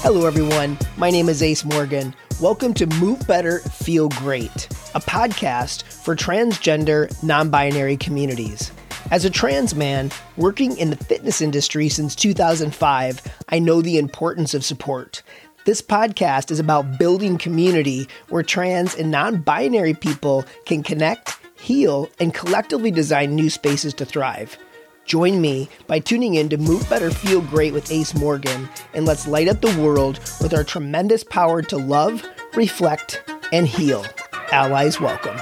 Hello, everyone. My name is Ace Morgan. Welcome to Move Better, Feel Great, a podcast for transgender, non binary communities. As a trans man working in the fitness industry since 2005, I know the importance of support. This podcast is about building community where trans and non binary people can connect, heal, and collectively design new spaces to thrive. Join me by tuning in to Move Better Feel Great with Ace Morgan, and let's light up the world with our tremendous power to love, reflect, and heal. Allies welcome.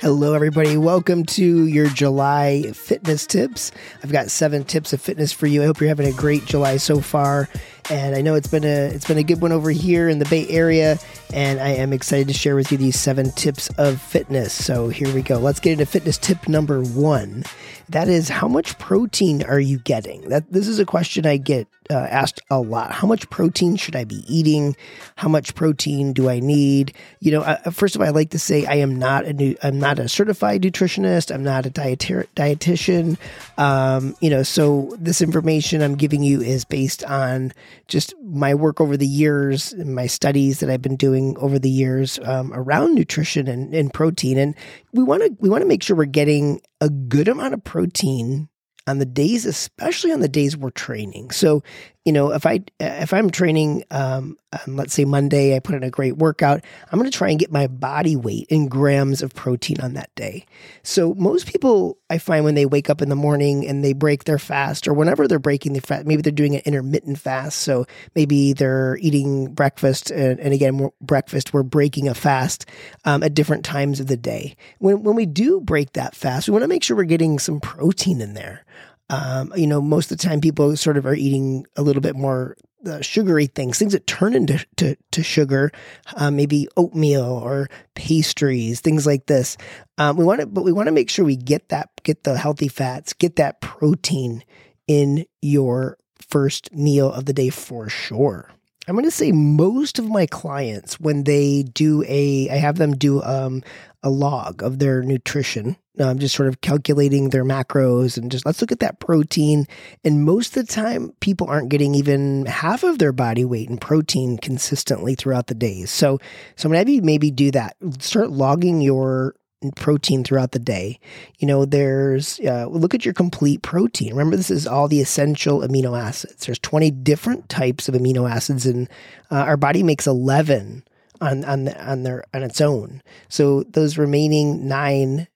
Hello, everybody. Welcome to your July fitness tips. I've got seven tips of fitness for you. I hope you're having a great July so far and I know it's been a it's been a good one over here in the Bay Area, and I am excited to share with you these seven tips of fitness. So here we go. Let's get into fitness tip number one. That is, how much protein are you getting? That this is a question I get uh, asked a lot. How much protein should I be eating? How much protein do I need? You know, first of all, I like to say I am not a new, I'm not a certified nutritionist. I'm not a dietitian. Um, you know, so this information I'm giving you is based on just my work over the years and my studies that I've been doing over the years um, around nutrition and, and protein. And we want to we want to make sure we're getting a good amount of protein on the days, especially on the days we're training. So, you know, if I if I'm training, um, on, let's say Monday, I put in a great workout, I'm going to try and get my body weight in grams of protein on that day. So most people, I find when they wake up in the morning and they break their fast, or whenever they're breaking the fast, maybe they're doing an intermittent fast. So maybe they're eating breakfast, and, and again, breakfast, we're breaking a fast um, at different times of the day. When when we do break that fast, we want to make sure we're getting some protein in there. Um, you know, most of the time people sort of are eating a little bit more uh, sugary things, things that turn into to, to sugar, uh, maybe oatmeal or pastries, things like this. Um, we want to, but we want to make sure we get that, get the healthy fats, get that protein in your first meal of the day for sure. I'm going to say most of my clients, when they do a, I have them do um, a log of their nutrition. I'm just sort of calculating their macros and just let's look at that protein. And most of the time, people aren't getting even half of their body weight in protein consistently throughout the days. So, so I'm gonna have you maybe do that. Start logging your protein throughout the day. You know, there's uh, look at your complete protein. Remember, this is all the essential amino acids. There's 20 different types of amino acids, and uh, our body makes 11 on on on their on its own. So those remaining nine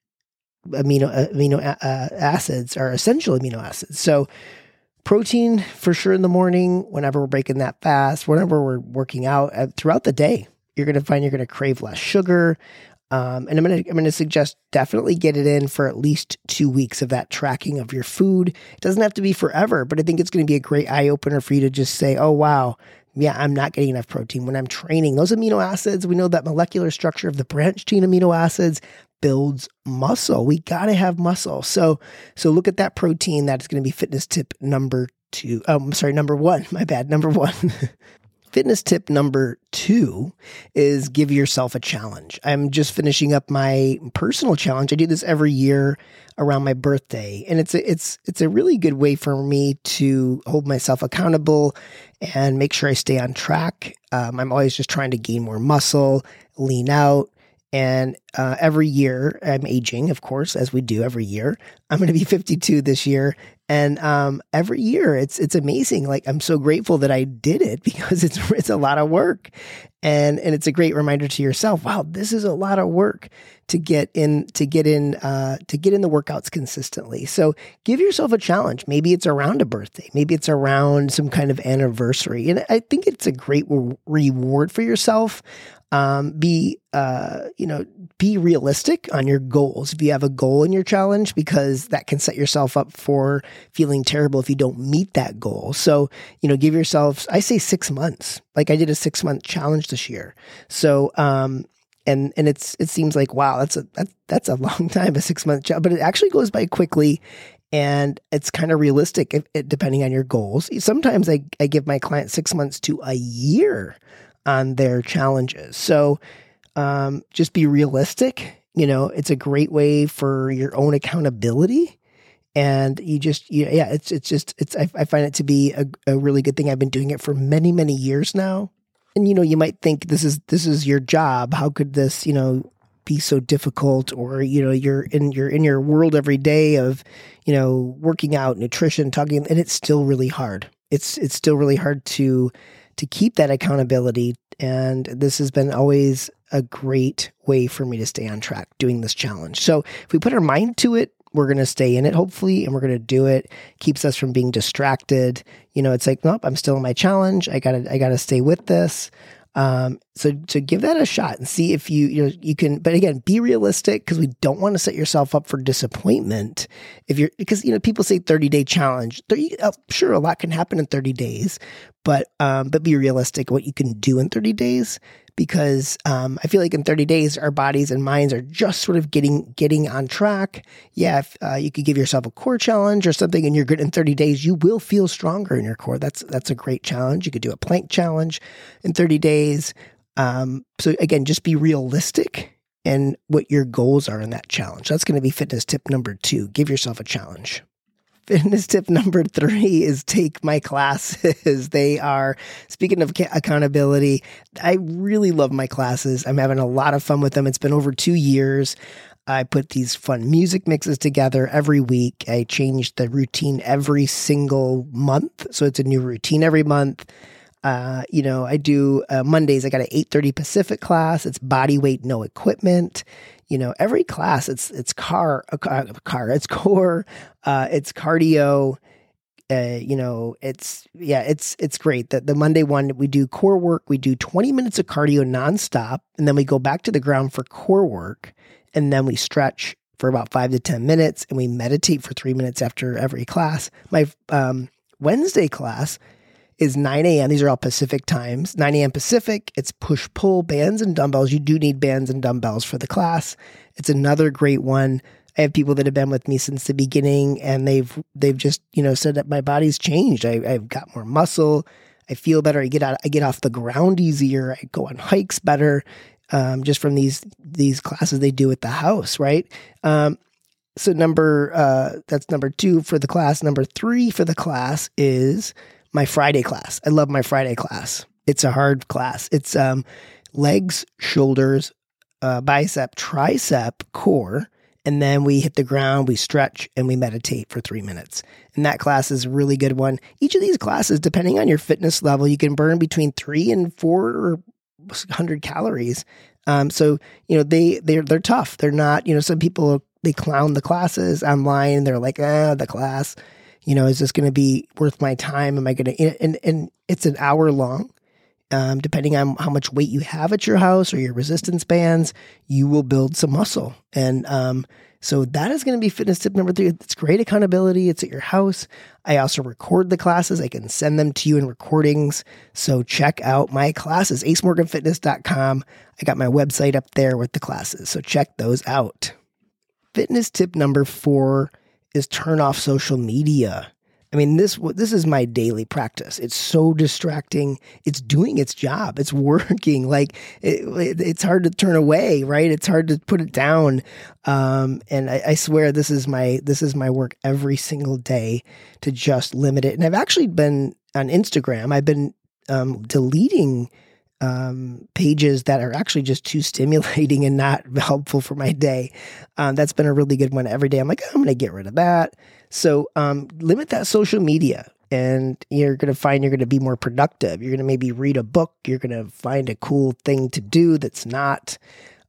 amino uh, amino uh, acids are essential amino acids. So protein for sure in the morning. Whenever we're breaking that fast, whenever we're working out uh, throughout the day, you're going to find you're going to crave less sugar. Um, and I'm to I'm to suggest definitely get it in for at least two weeks of that tracking of your food. It doesn't have to be forever, but I think it's to be a great eye opener for you to just say, "Oh wow, yeah, I'm not getting enough protein when I'm training. Those amino acids, we know that molecular structure of the branched chain amino acids builds muscle. We got to have muscle. So, so look at that protein. That is going to be fitness tip number two. I'm sorry, number one. My bad. Number one. Fitness tip number two is give yourself a challenge. I'm just finishing up my personal challenge. I do this every year around my birthday, and it's a, it's it's a really good way for me to hold myself accountable and make sure I stay on track. Um, I'm always just trying to gain more muscle, lean out, and uh, every year, I'm aging, of course, as we do every year. I'm going to be 52 this year, and um, every year it's it's amazing. Like I'm so grateful that I did it because it's it's a lot of work, and and it's a great reminder to yourself. Wow, this is a lot of work to get in to get in uh, to get in the workouts consistently. So give yourself a challenge. Maybe it's around a birthday. Maybe it's around some kind of anniversary, and I think it's a great re- reward for yourself um, be uh, you know be realistic on your goals if you have a goal in your challenge because that can set yourself up for feeling terrible if you don't meet that goal so you know give yourself i say six months like i did a six month challenge this year so um and and it's it seems like wow that's a that, that's a long time a six month job but it actually goes by quickly and it's kind of realistic if, depending on your goals sometimes I, I give my clients six months to a year on their challenges. So um, just be realistic. You know, it's a great way for your own accountability and you just you, yeah it's it's just it's I, I find it to be a, a really good thing i've been doing it for many many years now and you know you might think this is this is your job. How could this you know be so difficult or you know you're in you're in your world every day of you know working out nutrition talking and it's still really hard. It's it's still really hard to to keep that accountability. And this has been always a great way for me to stay on track doing this challenge. So if we put our mind to it we're going to stay in it hopefully and we're going to do it keeps us from being distracted you know it's like nope i'm still in my challenge i gotta i gotta stay with this um, so to give that a shot and see if you you know you can. But again, be realistic because we don't want to set yourself up for disappointment. If you're because you know people say thirty day challenge. 30, uh, sure, a lot can happen in thirty days, but um, but be realistic what you can do in thirty days because um, I feel like in 30 days, our bodies and minds are just sort of getting getting on track. Yeah, if uh, you could give yourself a core challenge or something, and you're good in 30 days, you will feel stronger in your core. That's that's a great challenge. You could do a plank challenge in 30 days. Um, so again, just be realistic and what your goals are in that challenge. That's going to be fitness tip number two. Give yourself a challenge. Fitness tip number three is take my classes. they are, speaking of accountability, I really love my classes. I'm having a lot of fun with them. It's been over two years. I put these fun music mixes together every week. I change the routine every single month. So it's a new routine every month. Uh, you know, I do uh, Mondays. I got an eight thirty Pacific class. It's body weight, no equipment you know, every class it's it's car a car, a car it's core, uh, it's cardio. Uh, you know, it's yeah, it's it's great. that the Monday one we do core work. We do 20 minutes of cardio nonstop, and then we go back to the ground for core work, and then we stretch for about five to 10 minutes, and we meditate for three minutes after every class. My um, Wednesday class is 9 a.m. These are all Pacific times. 9 a.m. Pacific. It's push pull bands and dumbbells. You do need bands and dumbbells for the class. It's another great one. I have people that have been with me since the beginning, and they've they've just you know said that my body's changed. I, I've got more muscle. I feel better. I get out. I get off the ground easier. I go on hikes better. Um, just from these these classes they do at the house, right? Um, so number uh, that's number two for the class. Number three for the class is my Friday class. I love my Friday class. It's a hard class. It's um, legs, shoulders, uh, bicep, tricep, core, and then we hit the ground, we stretch, and we meditate for three minutes. And that class is a really good one. Each of these classes, depending on your fitness level, you can burn between three and four hundred calories. Um, so you know they they're they're tough. They're not you know some people they clown the classes online. They're like ah the class you know, is this going to be worth my time? Am I going to, and, and it's an hour long. Um, depending on how much weight you have at your house or your resistance bands, you will build some muscle. And um, so that is going to be fitness tip number three. It's great accountability. It's at your house. I also record the classes. I can send them to you in recordings. So check out my classes, acemorganfitness.com. I got my website up there with the classes. So check those out. Fitness tip number four is turn off social media. I mean, this this is my daily practice. It's so distracting. It's doing its job. It's working. Like it, it, it's hard to turn away, right? It's hard to put it down. Um, and I, I, swear, this is my this is my work every single day to just limit it. And I've actually been on Instagram. I've been um, deleting um, pages that are actually just too stimulating and not helpful for my day. Um, that's been a really good one every day. I'm like, I'm going to get rid of that. So um, limit that social media and you're going to find you're going to be more productive. You're going to maybe read a book. You're going to find a cool thing to do that's not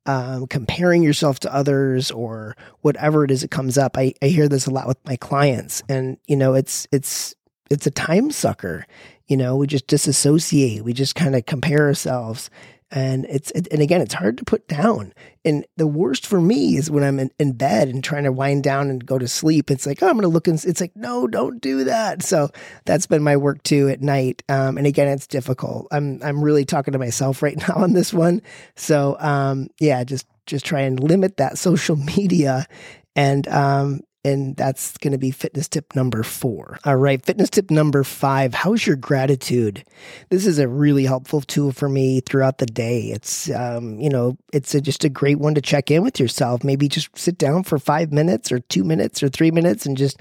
um, comparing yourself to others or whatever it is that comes up. I, I hear this a lot with my clients and, you know, it's, it's, it's a time sucker you know, we just disassociate. We just kind of compare ourselves. And it's, and again, it's hard to put down. And the worst for me is when I'm in, in bed and trying to wind down and go to sleep. It's like, oh, I'm going to look and it's like, no, don't do that. So that's been my work too at night. Um, and again, it's difficult. I'm, I'm really talking to myself right now on this one. So, um, yeah, just, just try and limit that social media and um, and that's going to be fitness tip number four. All right, fitness tip number five how's your gratitude? This is a really helpful tool for me throughout the day. It's, um, you know, it's a, just a great one to check in with yourself. Maybe just sit down for five minutes or two minutes or three minutes and just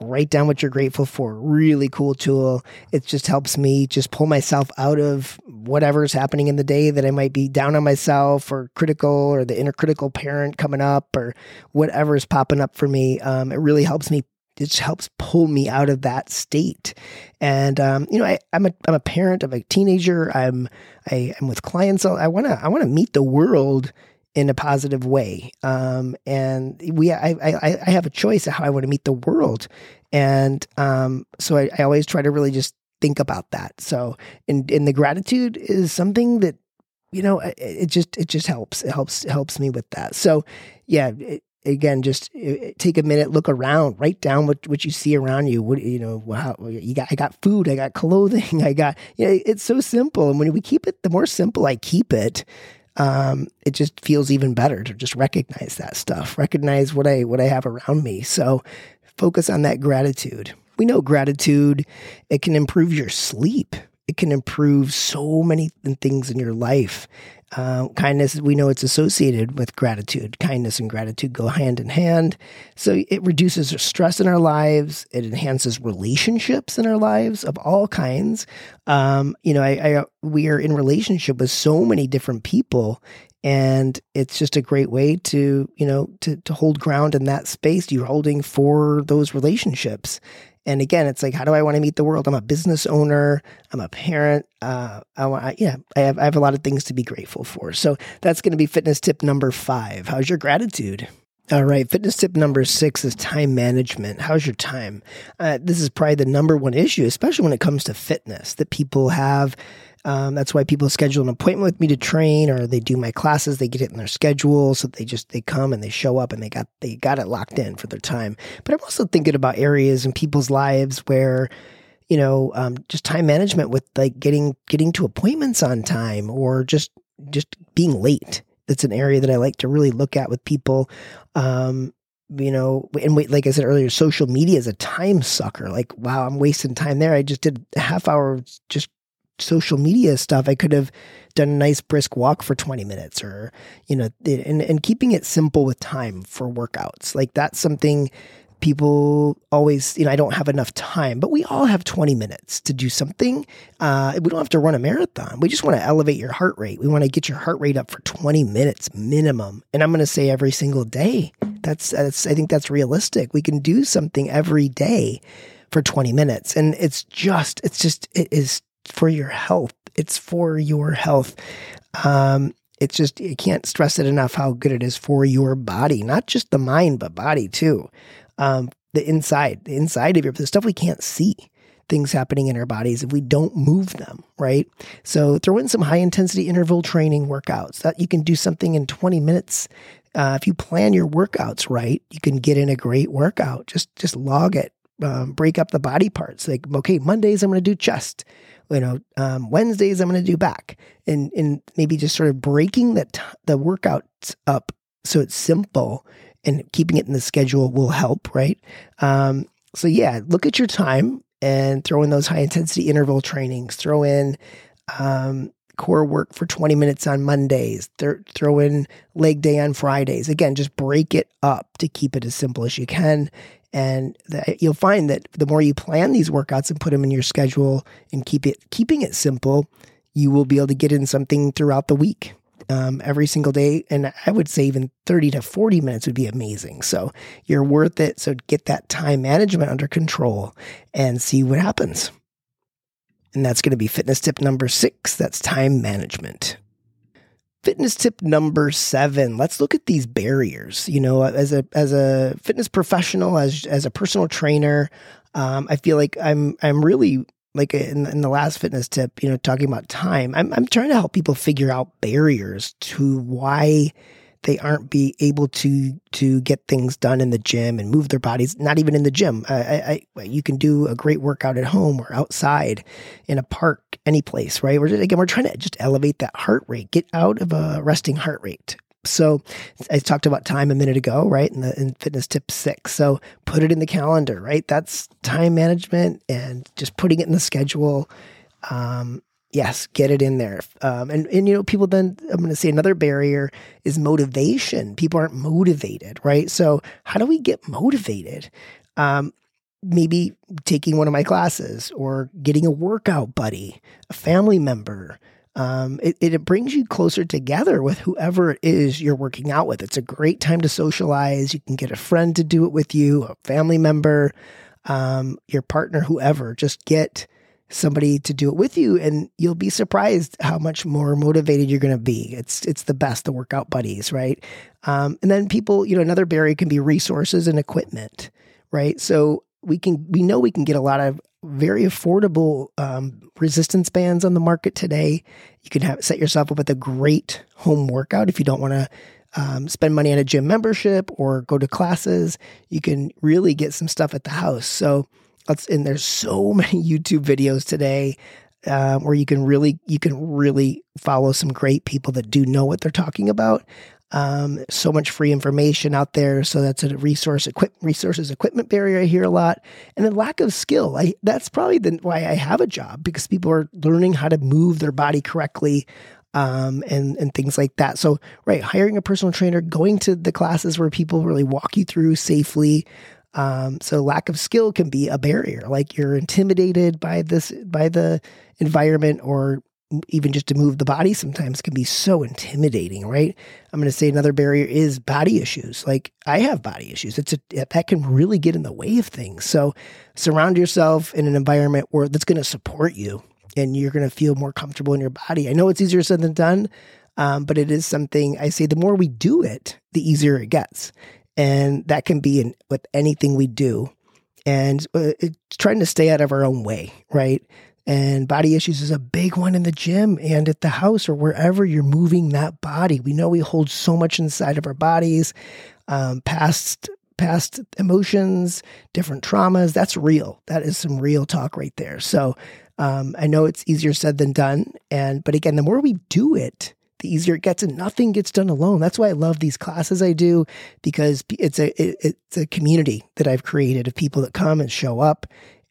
write down what you're grateful for. Really cool tool. It just helps me just pull myself out of whatever's happening in the day that I might be down on myself or critical or the inner critical parent coming up or whatever is popping up for me. Um, it really helps me. It just helps pull me out of that state. And um, you know, I, am a I'm a parent of a teenager. I'm I, am with clients. I want to I want to meet the world in a positive way. Um, and we, I, I, I, have a choice of how I want to meet the world. And um, so I, I always try to really just think about that. So, and, and the gratitude is something that, you know, it, it just, it just helps. It helps, helps me with that. So yeah, it, again, just take a minute, look around, write down what, what you see around you. What, you know, how you got, I got food, I got clothing, I got, you know, it's so simple. And when we keep it, the more simple I keep it, um, it just feels even better to just recognize that stuff, recognize what I what I have around me. So focus on that gratitude. We know gratitude it can improve your sleep. It can improve so many things in your life. Uh, kindness, we know it's associated with gratitude. Kindness and gratitude go hand in hand. So it reduces stress in our lives. It enhances relationships in our lives of all kinds. Um, you know, I, I, we are in relationship with so many different people, and it's just a great way to you know to to hold ground in that space you're holding for those relationships and again, it's like, how do I want to meet the world? I'm a business owner. I'm a parent. Uh, I want, yeah, I have, I have a lot of things to be grateful for. So that's going to be fitness tip number five. How's your gratitude? All right, fitness tip number six is time management. How's your time? Uh, this is probably the number one issue, especially when it comes to fitness, that people have um, that's why people schedule an appointment with me to train, or they do my classes. They get it in their schedule, so they just they come and they show up and they got they got it locked in for their time. But I'm also thinking about areas in people's lives where you know um, just time management with like getting getting to appointments on time or just just being late. That's an area that I like to really look at with people. Um, you know, and wait, like I said earlier, social media is a time sucker. Like, wow, I'm wasting time there. I just did a half hour just social media stuff, I could have done a nice brisk walk for 20 minutes or, you know, and, and keeping it simple with time for workouts. Like that's something people always, you know, I don't have enough time, but we all have 20 minutes to do something. Uh, we don't have to run a marathon. We just want to elevate your heart rate. We want to get your heart rate up for 20 minutes minimum. And I'm going to say every single day. That's, that's, I think that's realistic. We can do something every day for 20 minutes. And it's just, it's just, it is for your health. It's for your health. Um, it's just, you can't stress it enough how good it is for your body, not just the mind, but body too. Um, the inside, the inside of your, the stuff we can't see, things happening in our bodies if we don't move them, right? So throw in some high intensity interval training workouts that you can do something in 20 minutes. Uh, if you plan your workouts right, you can get in a great workout. Just, just log it, um, break up the body parts. Like, okay, Mondays, I'm going to do chest you know, um, Wednesdays I'm going to do back, and and maybe just sort of breaking the the workouts up so it's simple and keeping it in the schedule will help, right? Um, so yeah, look at your time and throw in those high intensity interval trainings. Throw in um, core work for 20 minutes on Mondays. Th- throw in leg day on Fridays. Again, just break it up to keep it as simple as you can. And you'll find that the more you plan these workouts and put them in your schedule and keep it keeping it simple, you will be able to get in something throughout the week. Um, every single day. And I would say even 30 to 40 minutes would be amazing. So you're worth it. So get that time management under control and see what happens. And that's going to be fitness tip number six. That's time management. Fitness tip number seven. Let's look at these barriers. You know, as a as a fitness professional, as as a personal trainer, um, I feel like I'm I'm really like in, in the last fitness tip. You know, talking about time. I'm I'm trying to help people figure out barriers to why they aren't be able to to get things done in the gym and move their bodies. Not even in the gym. I, I, you can do a great workout at home or outside, in a park, any place. Right? We're again we're trying to just elevate that heart rate, get out of a resting heart rate. So I talked about time a minute ago, right? In the in fitness tip six. So put it in the calendar, right? That's time management and just putting it in the schedule. Um, yes, get it in there. Um, and, and, you know, people then, I'm going to say another barrier is motivation. People aren't motivated, right? So, how do we get motivated? Um, maybe taking one of my classes or getting a workout buddy, a family member. Um, it, it brings you closer together with whoever it is you're working out with. It's a great time to socialize. You can get a friend to do it with you, a family member, um, your partner, whoever. Just get somebody to do it with you and you'll be surprised how much more motivated you're going to be. It's it's the best the workout buddies right? Um, and then people you know another barrier can be resources and equipment right? So we can we know we can get a lot of very affordable um, resistance bands on the market today. You can have set yourself up with a great home workout if you don't want to um, spend money on a gym membership or go to classes. You can really get some stuff at the house. So and there's so many YouTube videos today uh, where you can really you can really follow some great people that do know what they're talking about. Um, so much free information out there. So that's a resource equip resources equipment barrier I hear a lot, and then lack of skill. I that's probably the, why I have a job because people are learning how to move their body correctly. Um, and and things like that. So, right, hiring a personal trainer, going to the classes where people really walk you through safely, um, so lack of skill can be a barrier. Like you're intimidated by this, by the environment, or even just to move the body sometimes can be so intimidating, right? I'm going to say another barrier is body issues. Like I have body issues. It's a, that can really get in the way of things. So surround yourself in an environment where that's going to support you and you're going to feel more comfortable in your body. I know it's easier said than done, um, but it is something I say the more we do it, the easier it gets. And that can be in with anything we do. And uh, trying to stay out of our own way, right? And body issues is a big one in the gym and at the house or wherever you're moving that body. We know we hold so much inside of our bodies, um, past past emotions, different traumas. That's real. That is some real talk right there. So um, I know it's easier said than done, and but again, the more we do it, the easier it gets and nothing gets done alone. That's why I love these classes I do because it's a, it, it's a community that I've created of people that come and show up.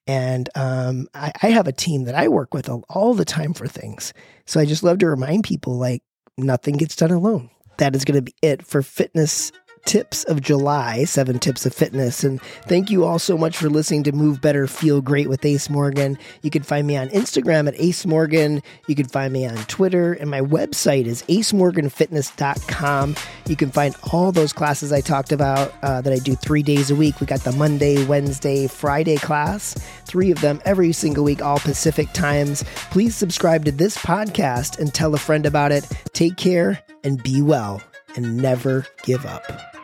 And um, I, I have a team that I work with all the time for things. So I just love to remind people like nothing gets done alone. That is going to be it for fitness tips of July, seven tips of fitness. And thank you all so much for listening to Move Better, Feel Great with Ace Morgan. You can find me on Instagram at Ace Morgan. You can find me on Twitter, and my website is acemorganfitness.com. You can find all those classes I talked about uh, that I do three days a week. We got the Monday, Wednesday, Friday class, three of them every single week, all Pacific times. Please subscribe to this podcast and tell a friend about it. Take care and be well and never give up.